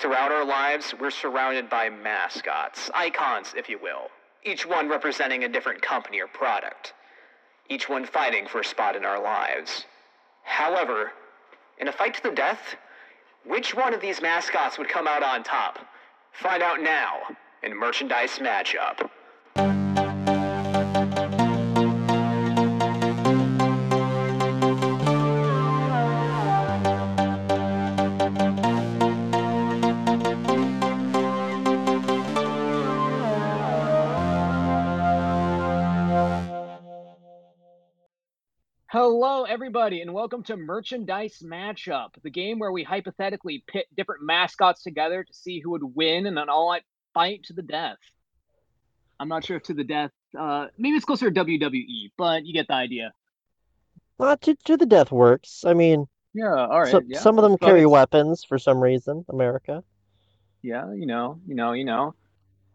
Throughout our lives, we're surrounded by mascots, icons, if you will, each one representing a different company or product, each one fighting for a spot in our lives. However, in a fight to the death, which one of these mascots would come out on top? Find out now in Merchandise Matchup. Hello, everybody, and welcome to Merchandise Matchup, the game where we hypothetically pit different mascots together to see who would win in an all-out fight to the death. I'm not sure if to the death. Uh, maybe it's closer to WWE, but you get the idea. Well, to, to the death works. I mean, Yeah, all right. so, yeah. some of them carry weapons for some reason. America. Yeah, you know, you know, you know.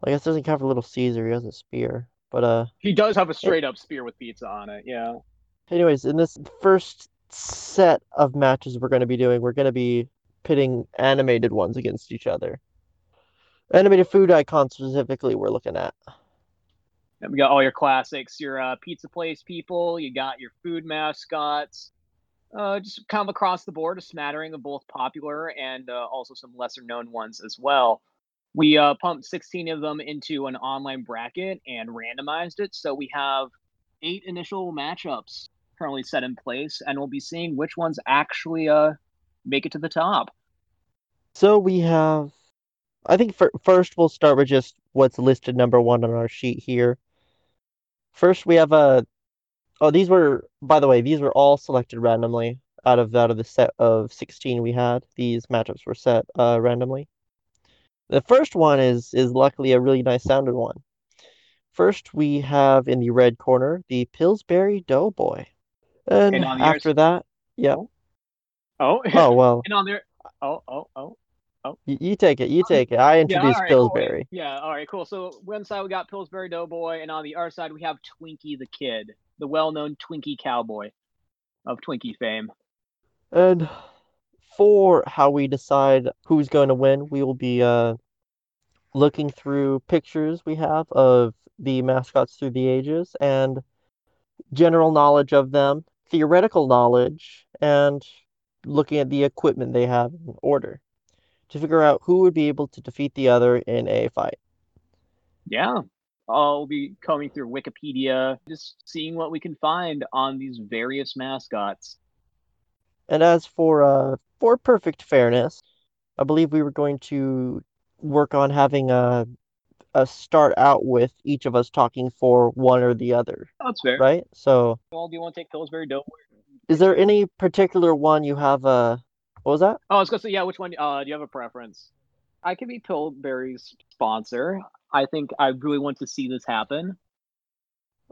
I guess doesn't cover Little Caesar. He has a spear. But uh, He does have a straight-up spear with pizza on it. Yeah. Anyways, in this first set of matches we're going to be doing, we're going to be pitting animated ones against each other. Animated food icons specifically, we're looking at. And we got all your classics, your uh, pizza place people. You got your food mascots. Uh, just kind of across the board, a smattering of both popular and uh, also some lesser known ones as well. We uh, pumped 16 of them into an online bracket and randomized it. So we have eight initial matchups currently set in place, and we'll be seeing which ones actually uh, make it to the top. So we have, I think fir first we'll start with just what's listed number one on our sheet here. First we have a, oh these were, by the way, these were all selected randomly out of out of the set of 16 we had. These matchups were set uh, randomly. The first one is is luckily a really nice sounding one. First we have in the red corner the Pillsbury Doughboy. And And after that, yeah. Oh, Oh well, and on there. Oh, oh, oh. you, you take it, you take it. I Yeah, introduced all right, cool. Pillsbury. Yeah, all right, cool. So one side we got Pillsbury Doughboy, and on the other side we have Twinkie the Kid, the well-known Twinkie cowboy of Twinkie fame. And for how we decide who's going to win, we will be uh, looking through pictures we have of the mascots through the ages and general knowledge of them, theoretical knowledge, and looking at the equipment they have in order to figure out who would be able to defeat the other in a fight. Yeah, I'll be combing through Wikipedia, just seeing what we can find on these various mascots. And as for uh for perfect fairness, I believe we were going to work on having a a start out with each of us talking for one or the other, That's fair. right? So, Well, do you want to take Pillsbury Doughboy? is there any particular one you have uh what was that? Oh, I was gonna say, yeah. Which one? Uh, do you have a preference? I could be Pillsbury's sponsor. I think I really want to see this happen.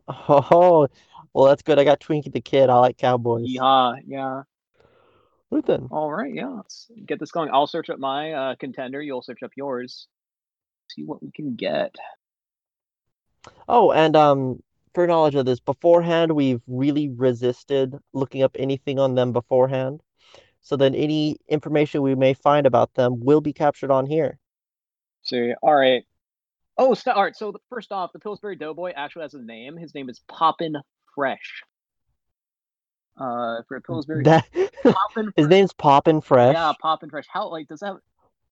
Oh, well that's good. I got Twinkie the Kid. I like cowboys. Yeah, yeah. Right then. All right, yeah. Let's get this going. I'll search up my uh, contender. You'll search up yours. See what we can get. Oh, and um for knowledge of this, beforehand we've really resisted looking up anything on them beforehand. So then any information we may find about them will be captured on here. See, all right. Oh, so, all right. So the, first off, the Pillsbury Doughboy actually has a name. His name is Poppin' Fresh. Uh, for Pillsbury, That Poppin' his name's Poppin' Fresh. Yeah, Poppin' Fresh. How like does that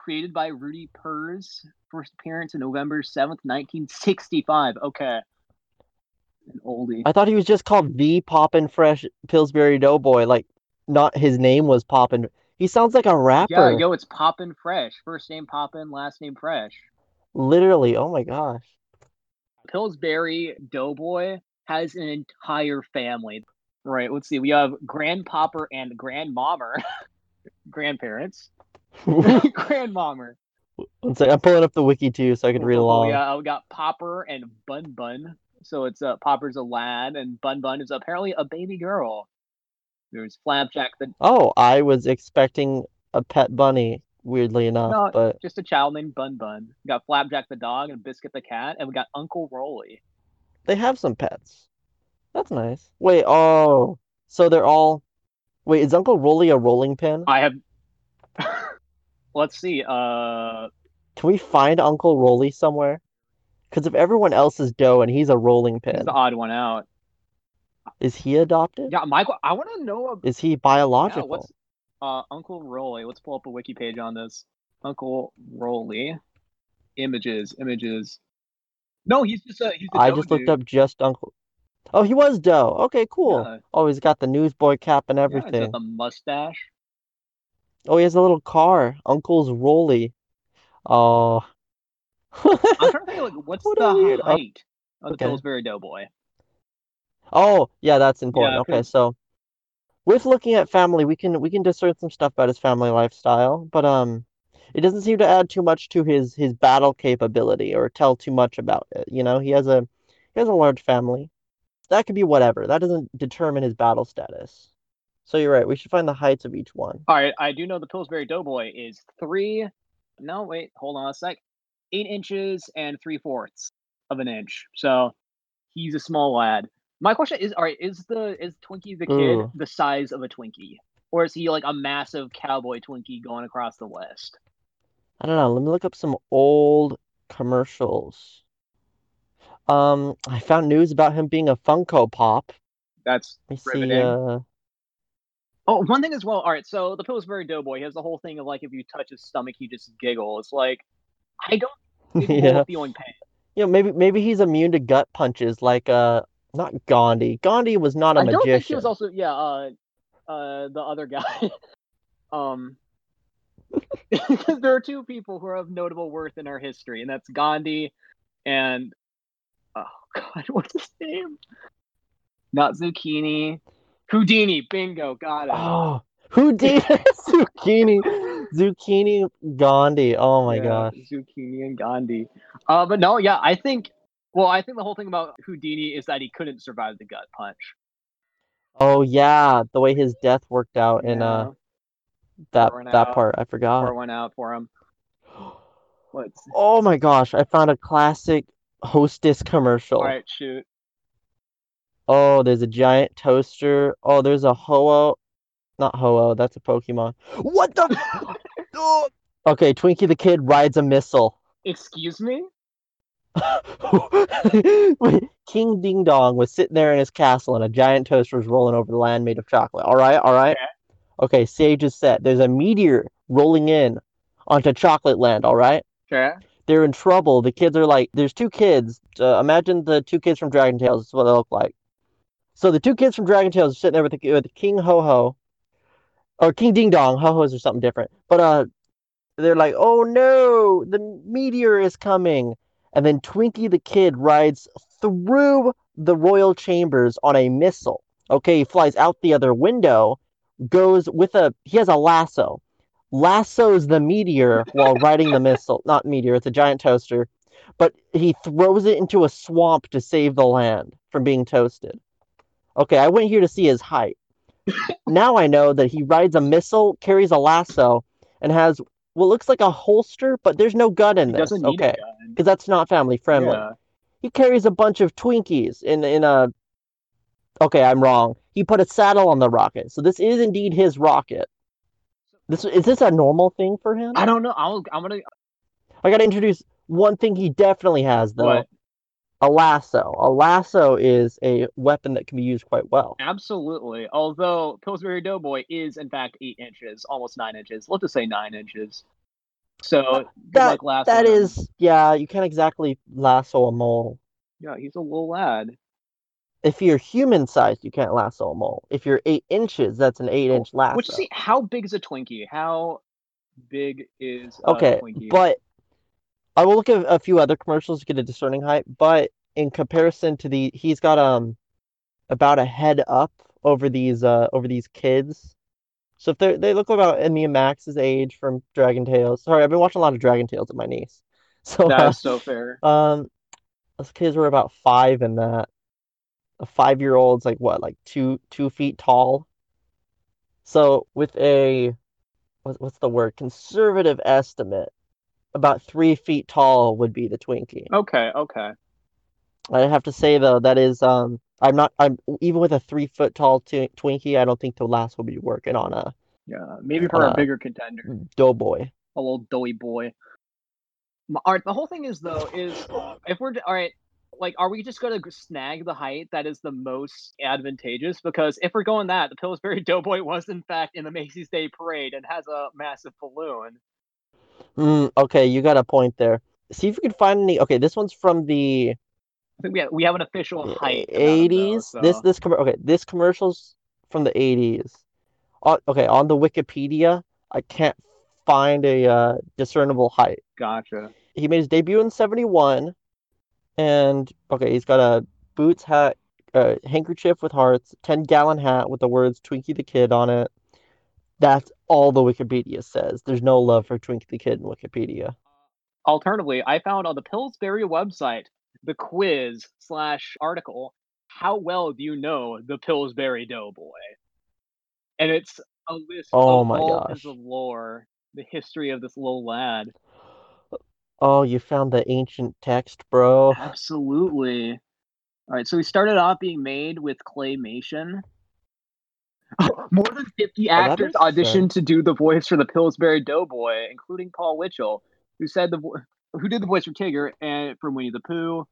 created by Rudy Perz? First appearance in November seventh, nineteen sixty-five. Okay, an oldie. I thought he was just called the Poppin' Fresh Pillsbury Doughboy. Like, not his name was Poppin'. He sounds like a rapper. Yeah, yo, it's Poppin' Fresh. First name Poppin', last name Fresh. Literally. Oh my gosh. Pillsbury Doughboy has an entire family. Right, let's see. We have Grandpopper and Grandmommer. Grandparents. Grandmommer. One sec, I'm pulling up the wiki too so I can read Oh, along. Yeah, we got Popper and Bun Bun. So it's uh, Popper's a lad, and Bun Bun is apparently a baby girl. There's Flapjack the Oh, I was expecting a pet bunny, weirdly enough, No, but just a child named Bun Bun. We got Flapjack the dog and Biscuit the cat, and we got Uncle Rolly. they have some pets. That's nice. Wait, oh, so they're all. Wait, is Uncle Rolly a rolling pin? I have let's see. Uh, Can we find Uncle Rolly somewhere? Because if everyone else is dough and he's a rolling pin, he's the odd one out. is he adopted? Yeah, Michael. I want to know. Is he Yeah, biological? what's uh Uncle Rolly? Let's pull up a wiki page on this. Uncle Rolly, images, images. No, he's just a. He's a I just looked up just Uncle. Oh, he was dough. Okay, cool. Yeah, Oh, he's got the newsboy cap and yeah, he's got everything. the mustache. Oh, he has a little car. Uncle's Rolly. Oh. I'm trying to think like what's What the weird- height of the okay. Pillsbury Doughboy. Oh, yeah, that's important. Yeah, Okay, so with looking at family, we can we can discern some stuff about his family lifestyle, but um, it doesn't seem to add too much to his his battle capability or tell too much about it. You know, he has a he has a large family. That could be whatever. That doesn't determine his battle status. So you're right. We should find the heights of each one. All right, I do know the Pillsbury Doughboy is three. No, wait, hold on a sec. Eight inches and three fourths of an inch. So he's a small lad. My question is: All right, is the is Twinkie the kid Ooh. the size of a Twinkie, or is he like a massive cowboy Twinkie going across the West? I don't know. Let me look up some old commercials. Um, I found news about him being a Funko Pop. That's me see. Uh, oh, one thing as well. All right, so the Pillsbury Doughboy he has the whole thing of like if you touch his stomach, he just giggles. Like I don't yeah. feeling pain. You know, maybe maybe he's immune to gut punches like uh not Gandhi. Gandhi was not a I don't think he was also yeah, uh uh the other guy. um because there are two people who are of notable worth in our history, and that's Gandhi and oh god, what's his name? Not Zucchini. Houdini, bingo, got it. Oh, Houdini, Zucchini, Zucchini, Gandhi. Oh my Yeah, gosh. Zucchini and Gandhi. Uh but no, yeah, I think well, I think the whole thing about Houdini is that he couldn't survive the gut punch. Oh yeah, the way his death worked out in uh that that out, part, I forgot. pour one out for him. What's Oh my gosh, I found a classic Hostess commercial. all right, shoot. Oh, there's a giant toaster. Oh, there's a Ho-Oh. Not Ho-Oh, that's a Pokemon. What the? Oh. Okay, Twinkie the Kid rides a missile. Excuse me? King Ding Dong was sitting there in his castle and a giant toaster was rolling over the land made of chocolate. All right, all right. Okay, stage is set. There's a meteor rolling in onto Chocolate Land, all right? Okay. They're in trouble. The kids are like, there's two kids. Uh, imagine the two kids from Dragon Tales. This is what they look like. So the two kids from Dragon Tales are sitting there with, the, with King Ho Ho, or King Ding Dong. Ho Ho's or something different. But uh, they're like, oh no, the meteor is coming. And then Twinkie the Kid rides through the royal chambers on a missile. Okay, he flies out the other window, goes with a, he has a lasso, lassos the meteor while riding the missile. Not meteor, it's a giant toaster. But he throws it into a swamp to save the land from being toasted. Okay, I went here to see his height. now I know that he rides a missile, carries a lasso, and has what looks like a holster, but there's no gun in this. okay, because that's not family friendly. Yeah. He carries a bunch of Twinkies in in a. Okay, I'm wrong. He put a saddle on the rocket, so this is indeed his rocket. This is this a normal thing for him? I don't know. I'll, I'm gonna. I gotta introduce one thing he definitely has though. What? A lasso. A lasso is a weapon that can be used quite well. Absolutely. Although Pillsbury Doughboy is in fact eight inches, almost nine inches. Let's just say nine inches. So That that is yeah, you can't exactly lasso a mole. Yeah, he's a little lad. If you're human sized, you can't lasso a mole. If you're eight inches, that's an eight inch lasso. Which see, how big is a Twinkie? How big is a Okay, Twinkie? but I will look at a few other commercials to get a discerning height. But in comparison to the, he's got um about a head up over these uh over these kids. So if they they look about Emmy and Max's age from Dragon Tales. Sorry, I've been watching a lot of Dragon Tales with my niece. So that's uh, so fair. um, those kids were about five in that. A five year old's like what, like two two feet tall. So with a what, what's the word? Conservative estimate, about three feet tall would be the Twinkie. Okay, okay. I have to say though, that is um I'm not I'm even with a three foot tall tw Twinkie, I don't think the last will be working on a Yeah, maybe for Uh, a bigger contender. Doughboy. a little doughy boy. All right, the whole thing is though is if we're all right, like, are we just gonna snag the height that is the most advantageous? Because if we're going that, the Pillsbury Doughboy was in fact in the Macy's Day Parade and has a massive balloon. Mm, okay, you got a point there. See if you can find any. Okay, this one's from the I think we have, we have an official height. about him, though, eighties. This so- this commer okay, this commercial's from the eighties. On okay, on the Wikipedia, I can't find a uh, discernible height. gotcha. He made his debut in seventy one, and okay, he's got a boots hat, uh, handkerchief with hearts, ten gallon hat with the words Twinkie the Kid on it. That's all the Wikipedia says. There's no love for Twinkie the Kid in Wikipedia. Alternatively, I found on the Pillsbury website the quiz slash article. How well do you know the Pillsbury Doughboy? And it's a list Oh of my all gosh. his lore, the history of this little lad. Oh, you found the ancient text, bro. Absolutely. All right, so he started off being made with claymation. More than 50 Oh, actors makes auditioned to do the voice for the Pillsbury Doughboy, including Paul Winchell, who said the vo- who did the voice for Tigger and from Winnie the Pooh.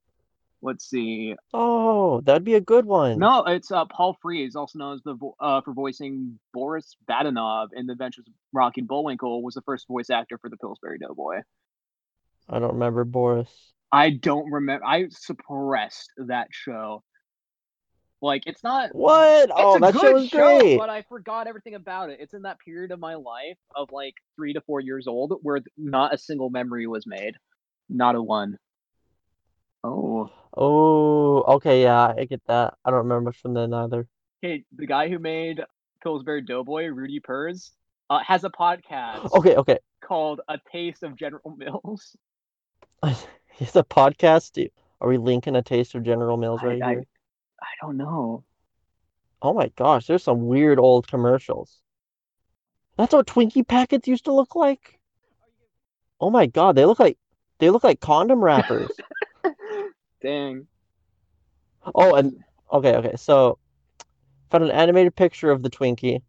Let's see. Oh, that'd be a good one. No, it's uh, Paul Frees, also known as the vo- uh, for voicing Boris Badenov in The Adventures of Rocky and Bullwinkle, was the first voice actor for the Pillsbury Doughboy. I don't remember Boris. I don't remember. I suppressed that show. Like it's not. What? It's Oh, that show was great. but I forgot everything about it. It's in that period of my life of like three to four years old where not a single memory was made, not a one. Oh, Oh, okay, yeah, I get that. I don't remember much from then either. hey, the guy who made Pillsbury Doughboy, Rudy Perz, uh, has a podcast Okay, okay. called "A Taste of General Mills." It's a podcast. Are we linking a taste of General Mills right I- here? I don't know. Oh my gosh, there's some weird old commercials. That's what Twinkie packets used to look like. Oh my god, they look like they look like condom wrappers. Dang. Oh, and okay, okay. So, found an animated picture of the Twinkie.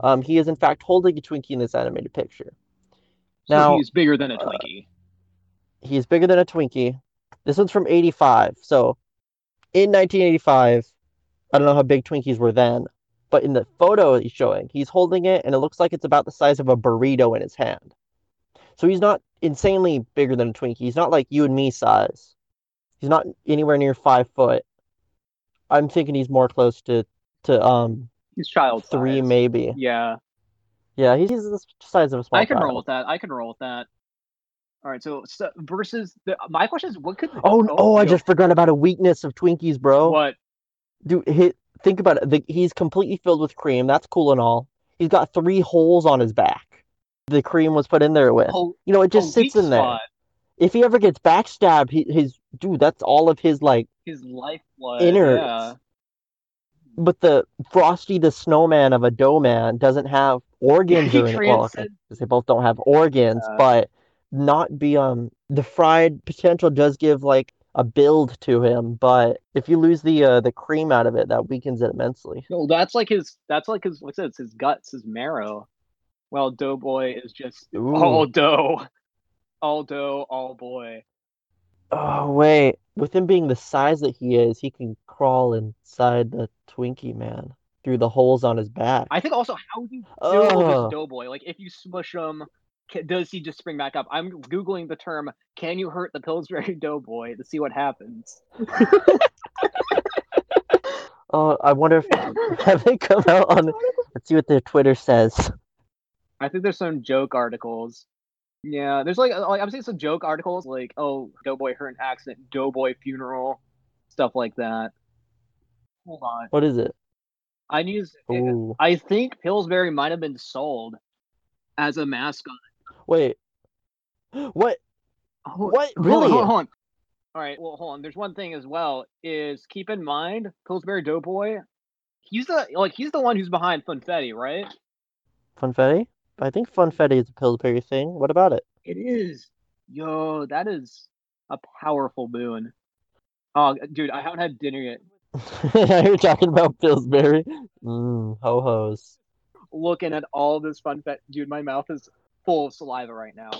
Um, he is in fact holding a Twinkie in this animated picture. So Now, he's bigger than a uh, Twinkie. he's bigger than a Twinkie. This one's from 85. So, in 1985, I don't know how big Twinkies were then, but in the photo he's showing, he's holding it and it looks like it's about the size of a burrito in his hand. So, he's not insanely bigger than a Twinkie. He's not like you and me size. He's not anywhere near five foot. I'm thinking he's more close to to um He's child three size. maybe. Yeah. Yeah, he's the size of a small I can roll with that. I can roll with that. All right. So, so versus the, my question is, what could? Oh, oh, oh, I just forgot about a weakness of Twinkies, bro. what? Dude, he, think about it. The, he's completely filled with cream. That's cool and all. He's got three holes on his back. The cream was put in there with. Oh, You know, it just sits in there. spot, If he ever gets backstabbed, he, his dude, that's all of his like. His lifeblood. Innards. Yeah. But the Frosty the Snowman of a dough man doesn't have organs He or any, well, okay, they both don't have organs, Yeah. but not be um the fried potential does give like a build to him, but if you lose the uh the cream out of it, that weakens it immensely. No, that's like his. That's like his. What's it? It's his guts, his marrow. Well, Doughboy is just Ooh. all dough, all dough, all boy. Oh wait, with him being the size that he is, he can crawl inside the Twinkie man through the holes on his back. I think also how do you build Ugh. this Doughboy? Like if you smush him, does he just spring back up? I'm googling the term. Can you hurt the Pillsbury Doughboy to see what happens? Oh, I wonder if have they come out on let's see what their Twitter says. I think there's some joke articles. Yeah, there's like uh, like I'm seeing some joke articles like oh Doughboy hurt in accident, Doughboy funeral, stuff like that. Hold on, What is it? I use. Ooh. I think Pillsbury might have been sold as a mascot. Wait. What? Hold- What? Really? hold on, hold on. All right, well, hold on. There's one thing as well is keep in mind Pillsbury Doughboy. He's the like he's the one who's behind Funfetti, right? Funfetti? I think Funfetti is a Pillsbury thing. What about it? It is. Yo, that is a powerful boon. Oh, dude, I haven't had dinner yet. You're talking about Pillsbury? Mmm, ho hos. Looking at all this fun dude, my mouth is full of saliva right now.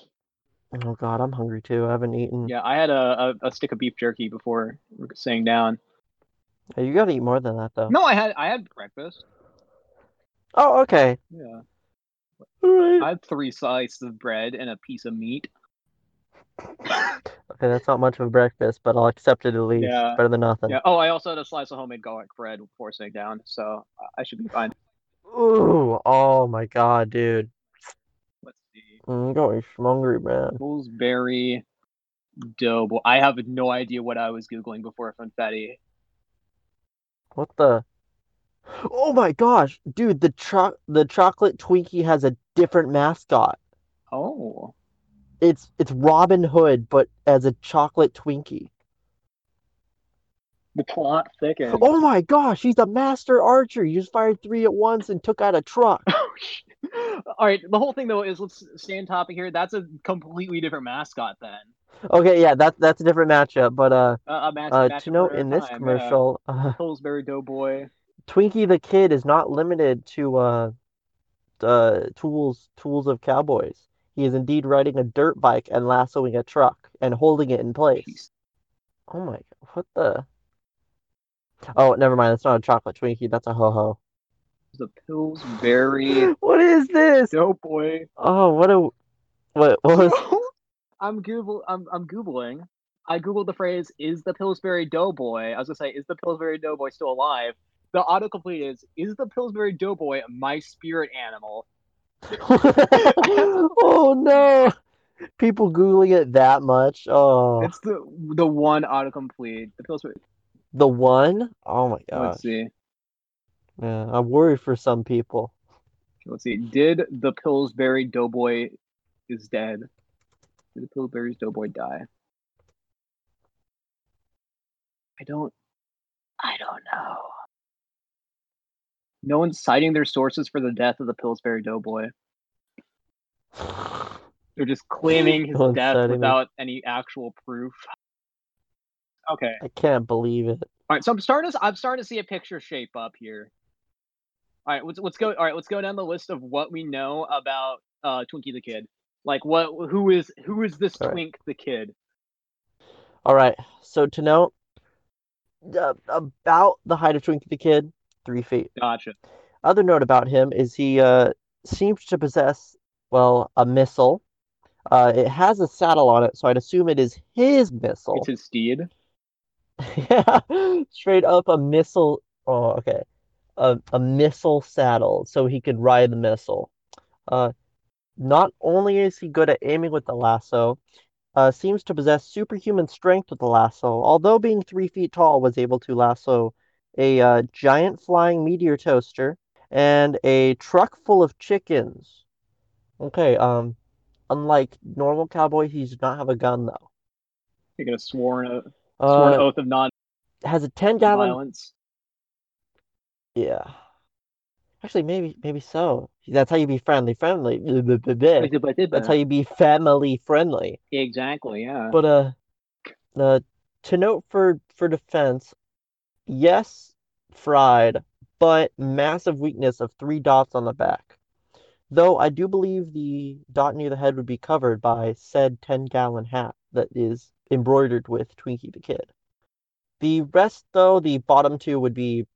Oh god, I'm hungry too. I haven't eaten. Yeah, I had a, a, a stick of beef jerky before sitting down. Hey, You gotta eat more than that though. No, I had I had breakfast. Oh, okay. Yeah. I had three slices of bread and a piece of meat. Okay, that's not much of a breakfast, but I'll accept it at least. Yeah. Better than nothing. Yeah. Oh, I also had a slice of homemade garlic bread before sitting down, so I- I should be fine. Ooh, oh my god, dude. Mm, I'm going hungry, man. Pillsbury Doughboy. I have no idea what I was googling before Funfetti. What the? Oh my gosh, dude! The cho- the chocolate Twinkie has a different mascot. Oh, It's it's Robin Hood, but as a chocolate Twinkie. the plot thickens. Oh my gosh, he's a master archer. He just fired three at once and took out a truck. Oh, All right. The whole thing though is let's stay on topic here. That's a completely different mascot then. Okay, yeah, that's that's a different matchup. But uh, Uh, a match, uh, to note in this time, yeah. commercial, uh, Pillsbury Doughboy. Twinkie the Kid is not limited to uh, uh, tools tools of cowboys. He is indeed riding a dirt bike and lassoing a truck and holding it in place. Jeez. Oh my, what the? Oh, never mind. That's not a chocolate Twinkie. That's a ho ho. The Pillsbury What is this? Doughboy. Oh, what a what what was? I'm Google. I'm I'm googling. I googled the phrase "Is the Pillsbury Doughboy?" I was gonna say, "Is the Pillsbury Doughboy still alive?" The autocomplete is, "Is the Pillsbury Doughboy my spirit animal?" oh no! People googling it that much. Oh, It's the the one autocomplete. The Pillsbury. the one. Oh my god. Let's see. Yeah, I worry for some people. Let's see. Did the Pillsbury Doughboy is dead? Did the Pillsbury's Doughboy die? I don't. I don't know. No one's citing their sources for the death of the Pillsbury Doughboy. They're just claiming his No death without any actual proof. Okay. I can't believe it. All right. So I'm starting to I'm starting to see a picture shape up here. All right. Let's let's go. All right. Let's go down the list of what we know about uh Twinkie the Kid. Like what? Who is who is this All right. Twink the Kid? All right. So to note, uh, about the height of Twinkie the Kid, three feet. Gotcha. Other note about him is he uh, seems to possess, well, a missile. Uh, it has a saddle on it, so I'd assume it is his missile. It's his steed. Yeah, straight up a missile. Oh, okay. A a missile saddle, so he could ride the missile. Uh, not only is he good at aiming with the lasso, uh, seems to possess superhuman strength with the lasso. Although being three feet tall, was able to lasso a uh, giant flying meteor toaster and a truck full of chickens. Okay. Um, unlike normal cowboy, he does not have a gun though. Taking a sworn a, sworn Uh, oath of non. has a ten gallon non-violence. Yeah. Actually, maybe maybe so. That's how you be friendly, friendly. That's how you be family friendly. Exactly. Yeah. But uh, uh, to note for for defense, yes, fried, but massive weakness of three dots on the back. Though I do believe the dot near the head would be covered by said 10 gallon hat that is embroidered with Twinkie the Kid. The rest, though, the bottom two would be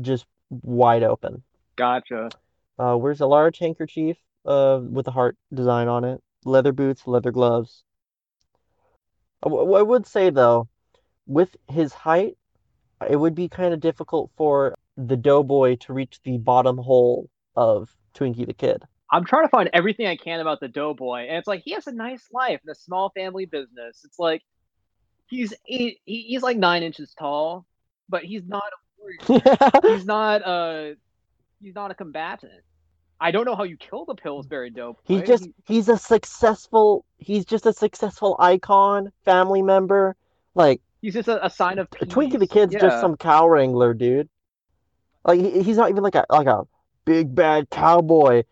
just wide open. Gotcha. Uh, wears a large handkerchief uh, with a heart design on it, leather boots, leather gloves. I w- I would say though, with his height, it would be kind of difficult for the doughboy to reach the bottom hole of Twinkie the Kid. I'm trying to find everything I can about the Doughboy, and it's like he has a nice life in a small family business. It's like he's eight, he, he's like nine inches tall, but he's not. he's not a he's not a combatant. I don't know how you kill the Pillsbury Doughboy. He's just he's a successful he's just a successful icon, family member. Like he's just a, a sign of peace. Twinkie the Kid's Yeah. just some cow wrangler, dude. Like he, he's not even like a like a big bad cowboy.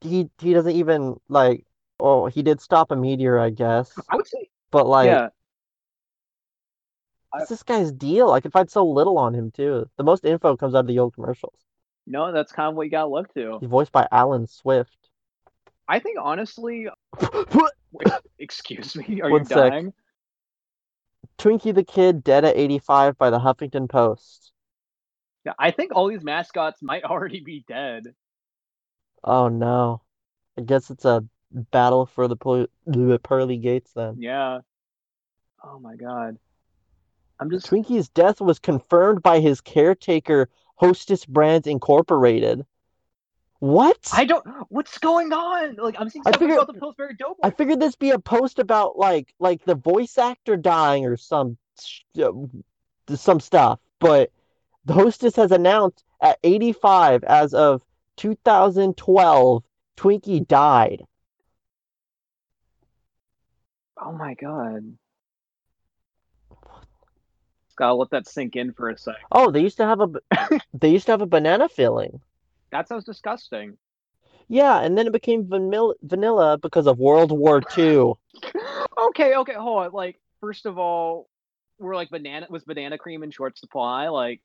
He he doesn't even like. Oh, he did stop a meteor, I guess. I would say But like, yeah. What's this guy's deal? I can find so little on him too. The most info comes out of the old commercials. No, that's kind of what you gotta look to. He's voiced by Allen Swift. I think honestly, excuse me, are One you sec. dying? Twinkie the Kid dead at 85 by the Huffington Post. Yeah, I think all these mascots might already be dead. Oh no. I guess it's a battle for the, the pearly gates then. Yeah. Oh my god. I'm just Twinkie's death was confirmed by his caretaker, Hostess Brands Incorporated. What? I don't what's going on? Like I'm seeing figured- about the Pillsbury Doughboy. I figured this be a post about like like the voice actor dying or some sh- uh, some stuff, but the hostess has announced at 85 as of 2012, Twinkie died. Oh my god. Gotta let that sink in for a sec. Oh, they used to have a they used to have a banana filling. That sounds disgusting. Yeah, and then it became vanilla vanilla because of World War II. okay, okay, hold on. Like, first of all, we're like banana was banana cream in short supply. Like,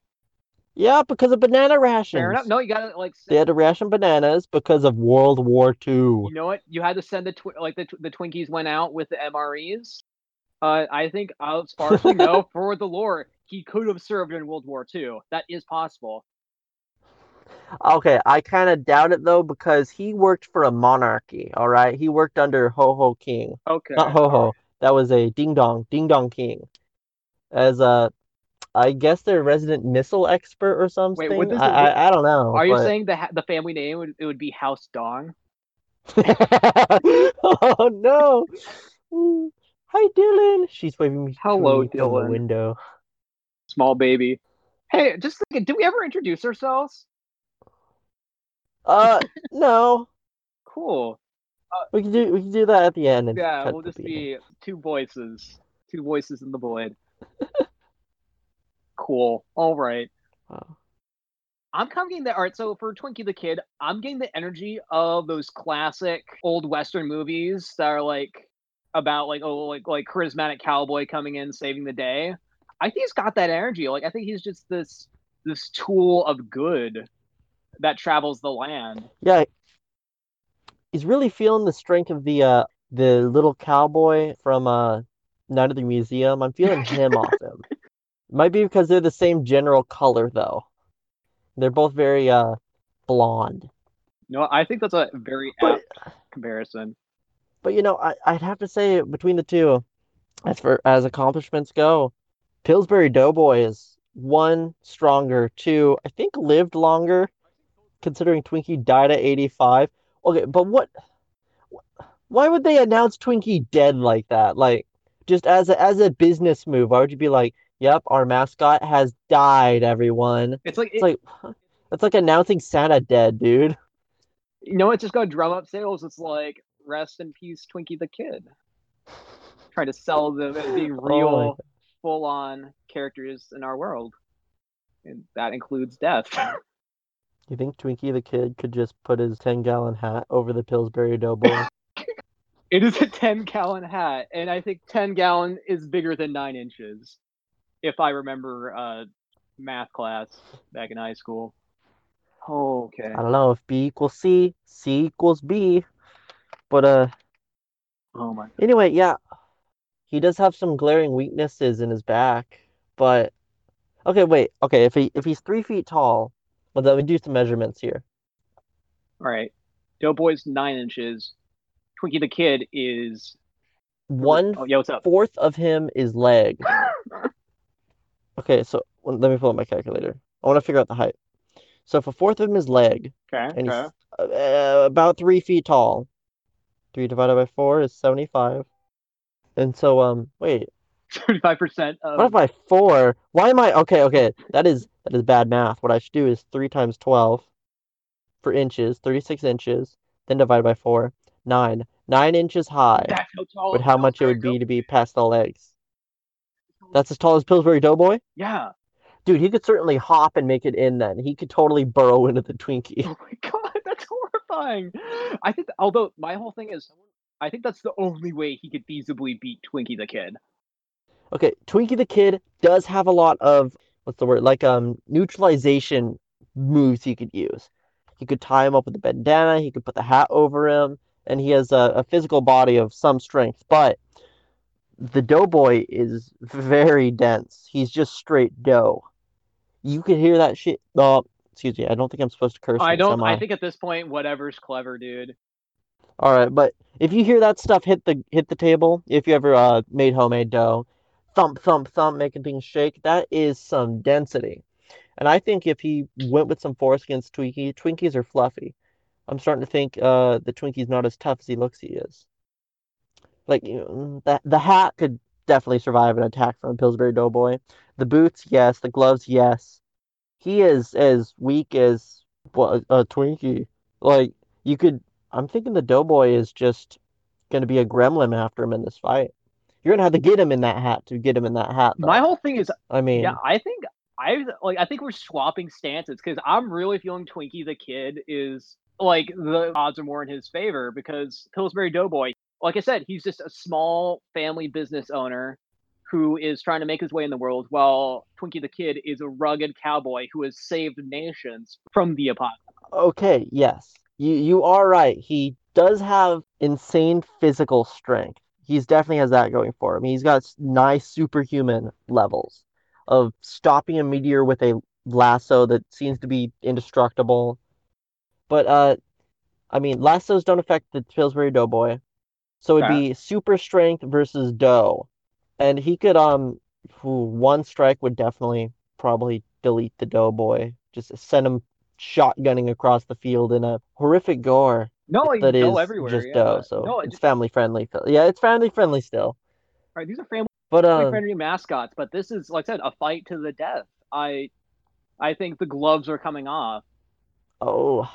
Yeah, because of banana rations. fair enough. No, you gotta like. They had to ration bananas because of World War II. you know what? You had to send the twi- like the tw- the Twinkies went out with the MREs. Uh, I think as far as we know, for the lore, he could have served in World War II. That is possible. Okay, I kind of doubt it though because he worked for a monarchy. All right, he worked under Ho Ho King, Okay. not Ho Ho. That was a Ding Dong, Ding Dong King, as a, I guess their resident missile expert or something. what does I, I I don't know. Are you saying the the family name would it would be House Dong? oh no! Hi Dylan. She's waving me Hello, from the Dylan. window. Small baby. Hey, just thinking, did we ever introduce ourselves? Uh, no. Cool. We can do we can do that at the end. Yeah, we'll just be two voices. Two voices in the void. cool. All right. Wow. I'm kind of getting. All right, so for Twinkie the Kid, I'm getting the energy of those classic old Western movies that are like about like oh like like charismatic cowboy coming in saving the day. I think he's got that energy. Like I think he's just this this tool of good that travels the land. Yeah, he's really feeling the strength of the uh the little cowboy from uh Night of the Museum. I'm feeling him off him. Might be because they're the same general color though. They're both very uh blonde. No, I think that's a very But- comparison. But you know, I I'd have to say between the two, as for as accomplishments go, Pillsbury Doughboy is one stronger, two I think lived longer, considering Twinkie died at 85. Okay, but what? Why would they announce Twinkie dead like that? Like, just as a as a business move, why would you be like, "Yep, our mascot has died, everyone"? It's like, It's it, like that's like announcing Santa dead, dude. you know, it's just gonna drum up sales. It's like rest in peace, Twinkie the Kid. Trying to sell them as being Oh real, full on characters in our world, and that includes death. You think Twinkie the Kid could just put his 10 gallon hat over the Pillsbury Doughboy? It is a 10 gallon hat, and I think 10 gallon is bigger than 9 inches, if I remember uh, math class back in high school. Okay. I don't know if B equals C, C equals B. But uh Oh my. anyway, yeah. He does have some glaring weaknesses in his back, but okay, wait. Okay, if he if he's three feet tall, well let me do some measurements here. All right. Doughboy's 9 inches. Twinkie the Kid is. One Oh, yeah, what's up? fourth of him is leg. Okay, so let me pull up my calculator. I want to figure out the height. So if a fourth of him is leg, Okay. and okay. he's uh, about three feet tall. Three divided by four is 75. And so, um, wait, 35% of. what if I four? Why am I okay? Okay, that is that is bad math. What I should do is three times 12 for inches, 36 inches, then divide by four, nine, nine inches high. That's how tall. But how much it would be to be past the legs? That's as tall as Pillsbury Doughboy? Yeah. Dude, he could certainly hop and make it in then. He could totally burrow into the Twinkie. Oh my god, that's horrifying. I think, although my whole thing is, I think that's the only way he could feasibly beat Twinkie the Kid. Okay, Twinkie the Kid does have a lot of what's the word? Like um neutralization moves he could use. He could tie him up with a bandana, he could put the hat over him, and he has a, a physical body of some strength, but the doughboy is very dense. He's just straight dough. You could hear that shit. Oh, excuse me. I don't think I'm supposed to curse. I don't. semi. I think at this point, whatever's clever, dude. All right, but if you hear that stuff hit the hit the table, if you ever uh, made homemade dough, thump thump thump, making things shake, that is some density. And I think if he went with some force against Twinkie, Twinkies are fluffy. I'm starting to think uh, the Twinkie's not as tough as he looks he is. Like you know, the the hat could definitely survive an attack from a Pillsbury Doughboy. The boots, yes. The gloves, yes. He is as weak as well, a Twinkie. Like you could. I'm thinking the Doughboy is just going to be a gremlin after him in this fight. You're gonna have to get him in that hat to get him in that hat. Though. My whole thing is, I mean, yeah, I think I like. I think we're swapping stances because I'm really feeling Twinkie the Kid is like the odds are more in his favor because Pillsbury Doughboy, like I said, he's just a small family business owner who is trying to make his way in the world, while Twinkie the Kid is a rugged cowboy who has saved nations from the apocalypse. Okay, yes. You you are right. He does have insane physical strength. He's definitely has that going for him. He's got nice superhuman levels of stopping a meteor with a lasso that seems to be indestructible. But uh I mean, lassos don't affect the Pillsbury Doughboy. So it'd be super strength versus dough. And he could um one strike would definitely probably delete the Doughboy. Just send him shotgunning across the field in a horrific gore No, that is everywhere. just yeah. dough. So no, it's just, family friendly. Yeah, it's family friendly still. right, these are family But um, friendly mascots, but this is like I said, a fight to the death. I I think the gloves are coming off. oh,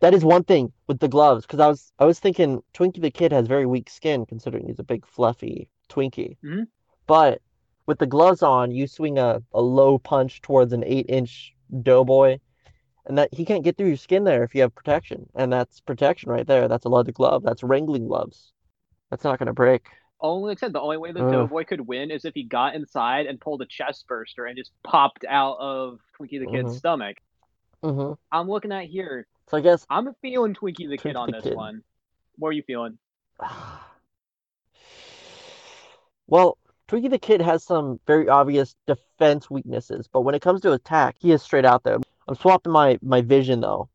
that is one thing with the gloves because I was I was thinking Twinkie the Kid has very weak skin considering he's a big fluffy Twinkie. Mhm. But with the gloves on, you swing a, a low punch towards an eight inch doughboy, and that he can't get through your skin there if you have protection, and that's protection right there. That's a leather glove. That's wrangling gloves. That's not gonna break. Only like I said, the only way the Ugh. Doughboy could win is if he got inside and pulled a chest burster and just popped out of Twinkie the Kid's Mhm. stomach. hmm I'm looking at here. So I guess I'm feeling Twinkie the Kid on the this Kid. one. What are you feeling? Well, Twinkie the Kid has some very obvious defense weaknesses, but when it comes to attack, he is straight out there. I'm swapping my my vision though.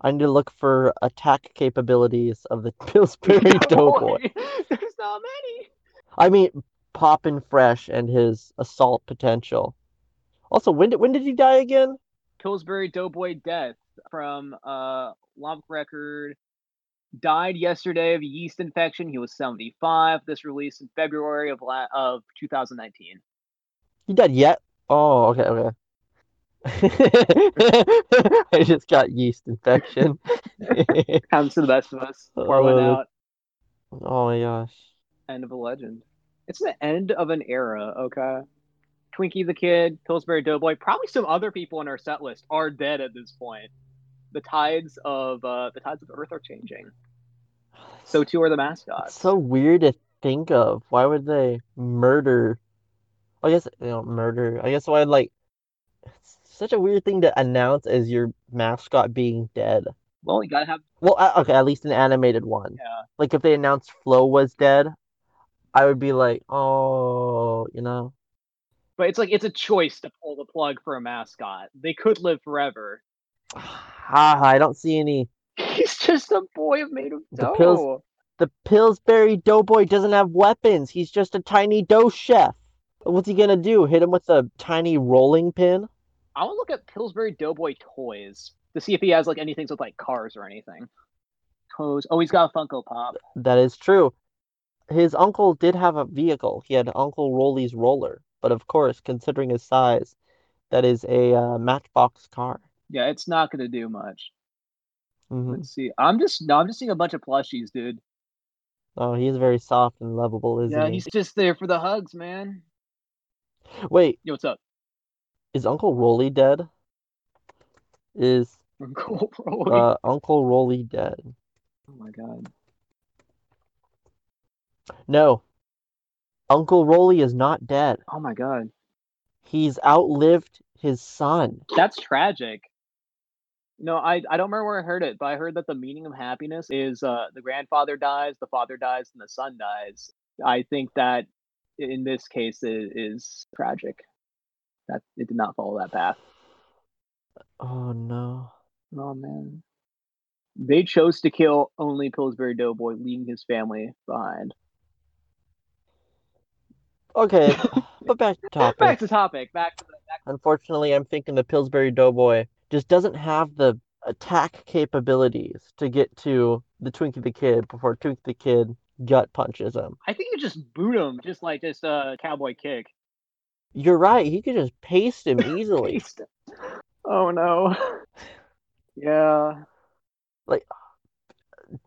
I need to look for attack capabilities of the Pillsbury Doughboy. There's not many. I mean, Poppin' Fresh and his assault potential. Also, when did when did he die again? Pillsbury Doughboy death from uh Lomp record. Died yesterday of yeast infection. He was 75. This released in February of la- of 2019. He died yet? Oh, okay, okay. I just got yeast infection. Comes to the best of us. War went Uh, out. oh my gosh. End of a legend. It's the end of an era, okay? Twinkie the Kid, Pillsbury Doughboy, probably some other people on our set list are dead at this point. The tides of uh, the tides of Earth are changing. So too are the mascots. It's so weird to think of. Why would they murder? I guess you know, murder. I guess why like it's such a weird thing to announce as your mascot being dead. well, you gotta have Well, uh, okay, at least an animated one. yeah. Like if they announced Flo was dead, I would be like, oh, you know. But it's like it's a choice to pull the plug for a mascot. They could live forever. I don't see any. He's just a boy made of The dough. The Pillsbury Doughboy doesn't have weapons. He's just a tiny dough chef. What's he gonna do? Hit him with a tiny rolling pin? I want to look at Pillsbury Doughboy toys to see if he has like anything with like cars or anything. Toes. Oh, he's got a Funko Pop. That is true. His uncle did have a vehicle. He had Uncle Rolly's roller, but of course, considering his size, that is a uh, Matchbox car. Yeah, it's not gonna do much. hmm Let's see. I'm just no, I'm just seeing a bunch of plushies, dude. Oh, he's very soft and lovable, isn't yeah, he? Yeah, he's just there for the hugs, man. Wait, Yo, what's up? is Uncle Rolly dead? Is Uncle Rolly. uh, Uncle Rolly dead? oh my god. No. Uncle Rolly is not dead. Oh my god. He's outlived his son. That's tragic. No, I I don't remember where I heard it, but I heard that the meaning of happiness is uh the grandfather dies, the father dies, and the son dies. I think that in this case it is tragic that it did not follow that path. Oh no. Oh man. They chose to kill only Pillsbury Doughboy, leaving his family behind. Okay, but back to topic. back to topic. Back to the back Unfortunately, I'm thinking the Pillsbury Doughboy just doesn't have the attack capabilities to get to the Twinkie the Kid before Twinkie the Kid gut punches him. I think you just boot him, just like just a cowboy kick. You're right. He could just paste him easily. Paste him. Oh no. Yeah. Like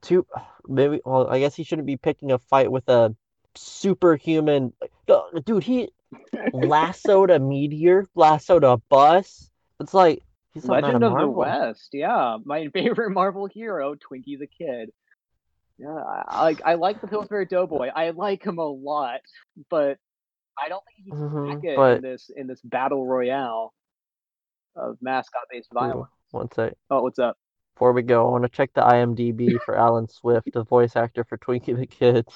Two, maybe. Well, I guess he shouldn't be picking a fight with a superhuman. Uh, Dude, he lassoed a meteor, lassoed a bus. It's like he's Legend of the West. Yeah, my favorite Marvel hero, Twinkie the Kid. Yeah, I I like I like the Pillsbury Doughboy. I like him a lot, but I don't think he's Mhm, it but- in this in this battle royale of mascot-based Ooh, violence. One sec. Oh, what's up? Before we go, I want to check the IMDb for Allen Swift, the voice actor for Twinkie the Kid.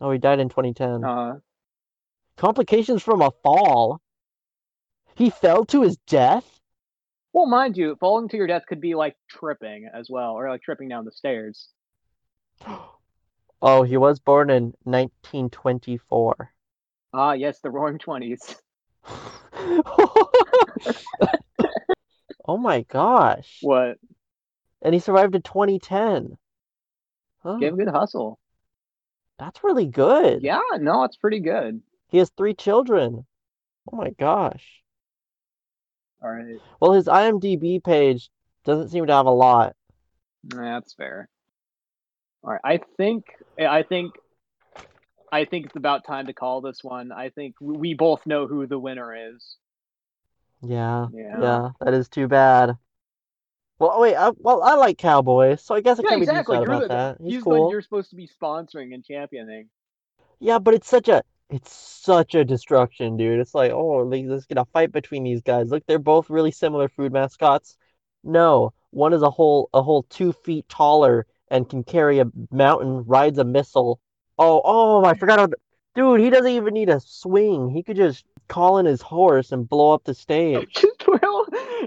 Oh, he died in 2010. Uh, Complications from a fall. He fell to his death. Well, mind you, falling to your death could be like tripping as well, or like tripping down the stairs. Oh, he was born in 1924. Ah, yes, the Roaring Twenties. oh my gosh. What? And he survived to 2010. Huh, Give a good hustle. that's really good. Yeah, no, it's pretty good. He has three children. Oh my gosh. All right, Well, his IMDb page doesn't seem to have a lot. that's fair. All right, I think eh, I think I think it's about time to call this one. I think we- both know who the winner is. Yeah, Yeah. yeah, that is too bad. Well, oh, wait, I, well, I like Cowboys, so I guess I Yeah, can't be too exactly. sad You're about the, that. He's he's the cool. you're supposed to be sponsoring and championing. Yeah, but it's such a it's such a destruction, dude. It's like, oh, like, let's get a fight between these guys. Look, they're both really similar food mascots. No, one is a whole a whole two feet taller and can carry a mountain, rides a missile. Oh, oh, I forgot how. Dude, he doesn't even need a swing. He could just call in his horse and blow up the stage.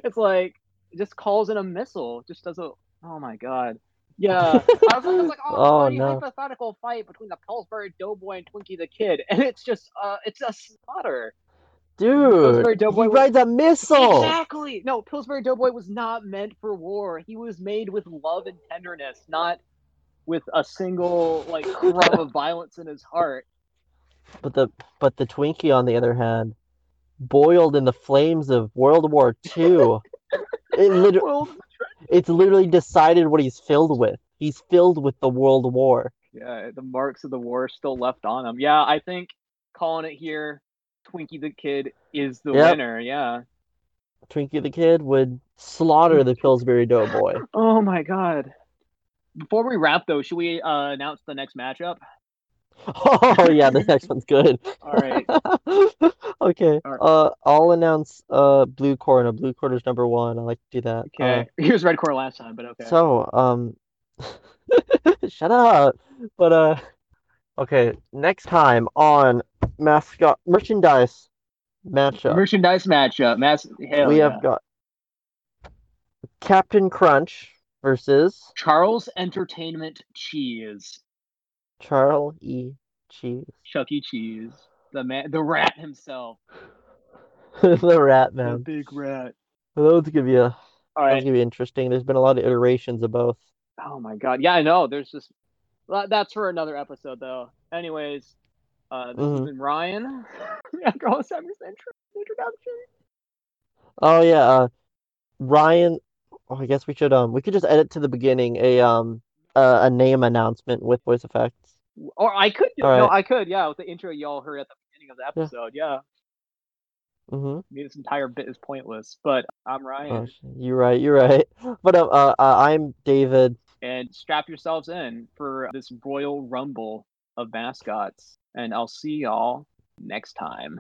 It's like just calls in a missile. Just does a. Oh my god. Yeah. I was, I was like, oh, Oh, funny no. hypothetical fight between the Pillsbury Doughboy and Twinkie the Kid, and it's just uh, it's a slaughter. Dude, Pillsbury he Doughboy was- rides a missile. Exactly. No, Pillsbury Doughboy was not meant for war. He was made with love and tenderness, not with a single like crumb of violence in his heart. But the but the Twinkie, on the other hand, boiled in the flames of World War II. It literally, it's literally decided what he's filled with. He's filled with the World War. yeah, the marks of the war still left on him. Yeah, I think calling it here, Twinkie the Kid is the Yep. winner. Yeah. Twinkie the Kid would slaughter the Pillsbury Doughboy. Oh my god. Before we wrap though, should we uh, announce the next matchup? Oh yeah, the next one's good. All right. okay. Alright. Uh, I'll announce uh blue corner. Blue corner's number one. I like to do that. Uh, Okay. he was red core last time, but okay. So, um, shut up. But uh, okay. Next time on mascot merchandise matchup, Merchandise matchup. Mass. Hell we yeah. have got Captain Crunch versus Charles Entertainment Cheese. Charles E. Cheese, Chuck E. Cheese. The man, the rat himself. the Rat man. The big rat. Those be a All those right. gonna be interesting. There's been a lot of iterations of both. Oh my god. Yeah, I know. There's just that's for another episode though. Anyways, uh, this has Mhm. been Ryan. After all this introduction. Oh yeah, uh, Ryan. Oh, I guess we should um we could just edit to the beginning a um uh, a name announcement with voice effects. Or I could. do- No, right. I could. Yeah, with the intro y'all heard at the beginning of the episode. Yeah. Mm-hmm. I mean, this entire bit is pointless. But I'm Ryan, you're right. You're right. But uh, uh, uh, I'm David. and strap yourselves in for this Royal Rumble of mascots. And I'll see y'all next time.